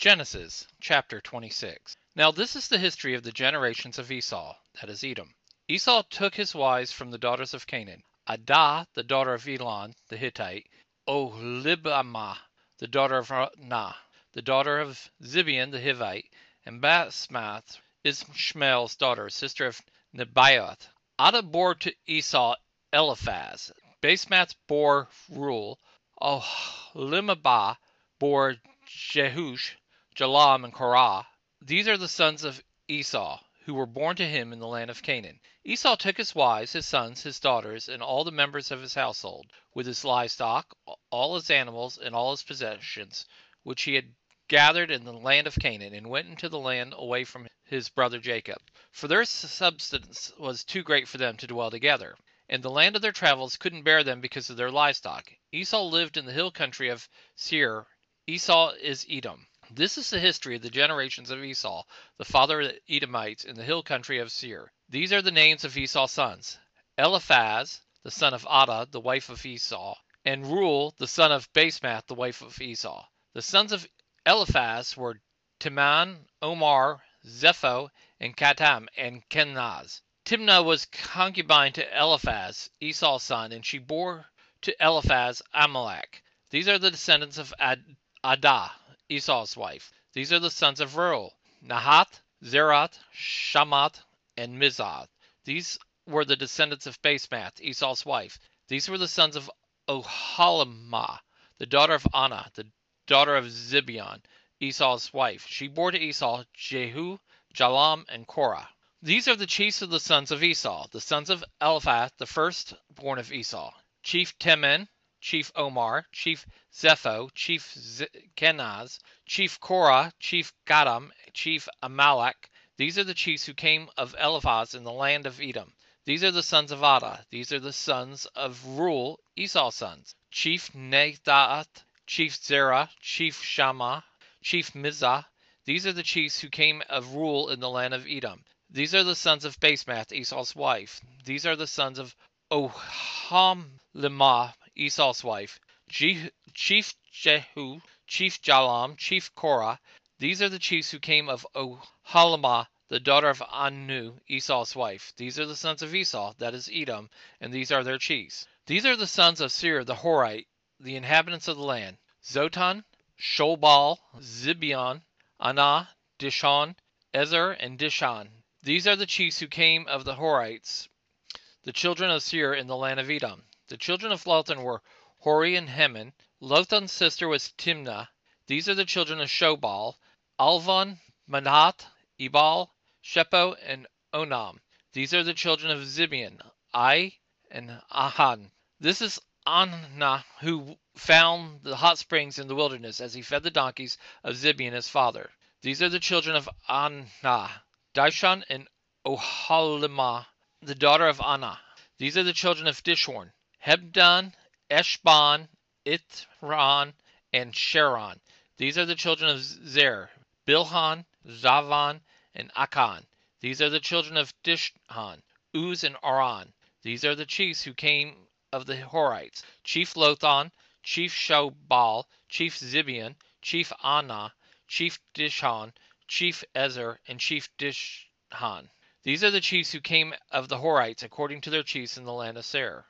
Genesis chapter 26. Now this is the history of the generations of Esau, that is Edom. Esau took his wives from the daughters of Canaan Adah, the daughter of Elon the Hittite, Oholibamah, the daughter of Anah, the daughter of Zibeon the Hivite, and Basemath, Ishmael's daughter, sister of Nebaioth. Adah bore to Esau Eliphaz. Basemath bore Reuel. Oholibamah bore Jeush, Jalam, and Korah. These are the sons of Esau, who were born to him in the land of Canaan. Esau took his wives, his sons, his daughters, and all the members of his household, with his livestock, all his animals, and all his possessions, which he had gathered in the land of Canaan, and went into the land away from his brother Jacob. For their substance was too great for them to dwell together, and the land of their travels couldn't bear them because of their livestock. Esau lived in the hill country of Seir. Esau is Edom. This is the history of the generations of Esau, the father of the Edomites in the hill country of Seir. These are the names of Esau's sons Eliphaz, the son of Adah, the wife of Esau, and Reuel, the son of Basemath, the wife of Esau. The sons of Eliphaz were Teman, Omar, Zepho, and Gatam, and Kenaz. Timnah was concubine to Eliphaz, Esau's son, and she bore to Eliphaz Amalek. These are the descendants of Ad- Adah, Esau's wife. These are the sons of Reuel, Nahath, Zerah, Shammah, and Mizzah. These were the descendants of Basemath, Esau's wife. These were the sons of Oholibamah, the daughter of Anah, the daughter of Zibeon, Esau's wife. She bore to Esau Jeush, Jalam, and Korah. These are the chiefs of the sons of Esau, the sons of Eliphaz, the first born of Esau. Chief Teman, Chief Omar, Chief Zepho, Chief Kenaz, Chief Korah, Chief Gatam, Chief Amalek. These are the chiefs who came of Eliphaz in the land of Edom. These are the sons of Adah. These are the sons of Reuel, Esau's sons. Chief Nahath, Chief Zerah, Chief Shammah, Chief Mizzah. These are the chiefs who came of Reuel in the land of Edom. These are the sons of Basemath, Esau's wife. These are the sons of Oholibamah, Esau's wife. Chief Jeush, Chief Jalam, Chief Korah. These are the chiefs who came of Oholibamah, the daughter of Anah, Esau's wife. These are the sons of Esau, that is Edom, and these are their chiefs. These are the sons of Seir the Horite, the inhabitants of the land. Lotan, Shobal, Zibeon, Anah, Dishon, Ezer, and Dishan. These are the chiefs who came of the Horites, the children of Seir in the land of Edom. The children of Lotan were Hori and Heman. Lotan's sister was Timnah. These are the children of Shobal, Alvan, Manahath, Ebal, Shepho, and Onam. These are the children of Zibeon, Ai, and Ahan. This is Anah who found the hot springs in the wilderness as he fed the donkeys of Zibeon his father. These are the children of Anah, Dishon and Oholibamah, the daughter of Anah. These are the children of Dishon, Hemdan, Eshban, Ithran, and Cheran. These are the children of Ezer, Bilhan, Zaavan, and Akan. These are the children of Dishon, Uz, and Aran. These are the chiefs who came of the Horites, Chief Lotan, Chief Shobal, Chief Zibeon, Chief Anah, Chief Dishon, Chief Ezer, and Chief Dishon. These are the chiefs who came of the Horites according to their chiefs in the land of Seir.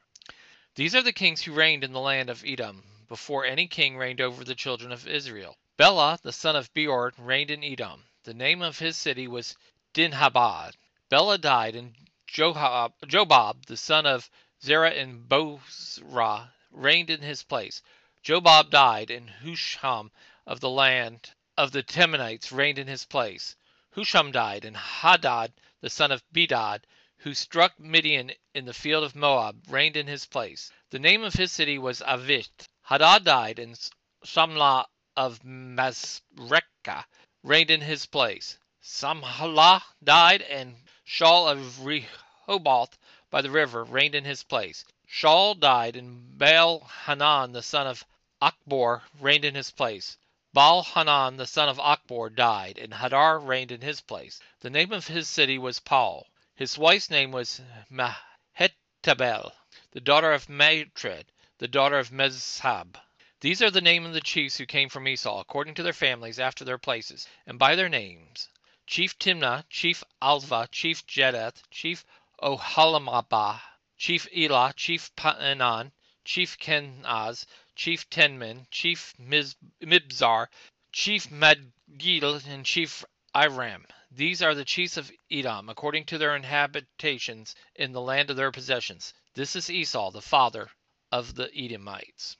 These are the kings who reigned in the land of Edom, before any king reigned over the children of Israel. Bela, the son of Beor, reigned in Edom. The name of his city was Dinhabah. Bela died, and Jobab, the son of Zerah and Bozrah, reigned in his place. Jobab died, and Husham of the land of the Temanites reigned in his place. Husham died, and Hadad, the son of Bedad, who struck Midian in the field of Moab, reigned in his place. The name of his city was Avith. Hadad died, and Samlah of Masrekah reigned in his place. Samlah died, and Shaul of Rehoboth by the river reigned in his place. Shaul died, and Baal Hanan the son of Achbor reigned in his place. Baal Hanan the son of Achbor died, and Hadar reigned in his place. The name of his city was Pau. His wife's name was Mehetabel, the daughter of Matred, the daughter of Mezahab. These are the names of the chiefs who came from Esau, according to their families, after their places, and by their names: Chief Timnah, Chief Alvah, Chief Jetheth, Chief Oholibamah, Chief Elah, Chief Paanan, Chief Kenaz, Chief Teman, Chief Mibzar, Chief Magdiel, and Chief Iram. These are the chiefs of Edom, according to their habitations in the land of their possessions. This is Esau, the father of the Edomites.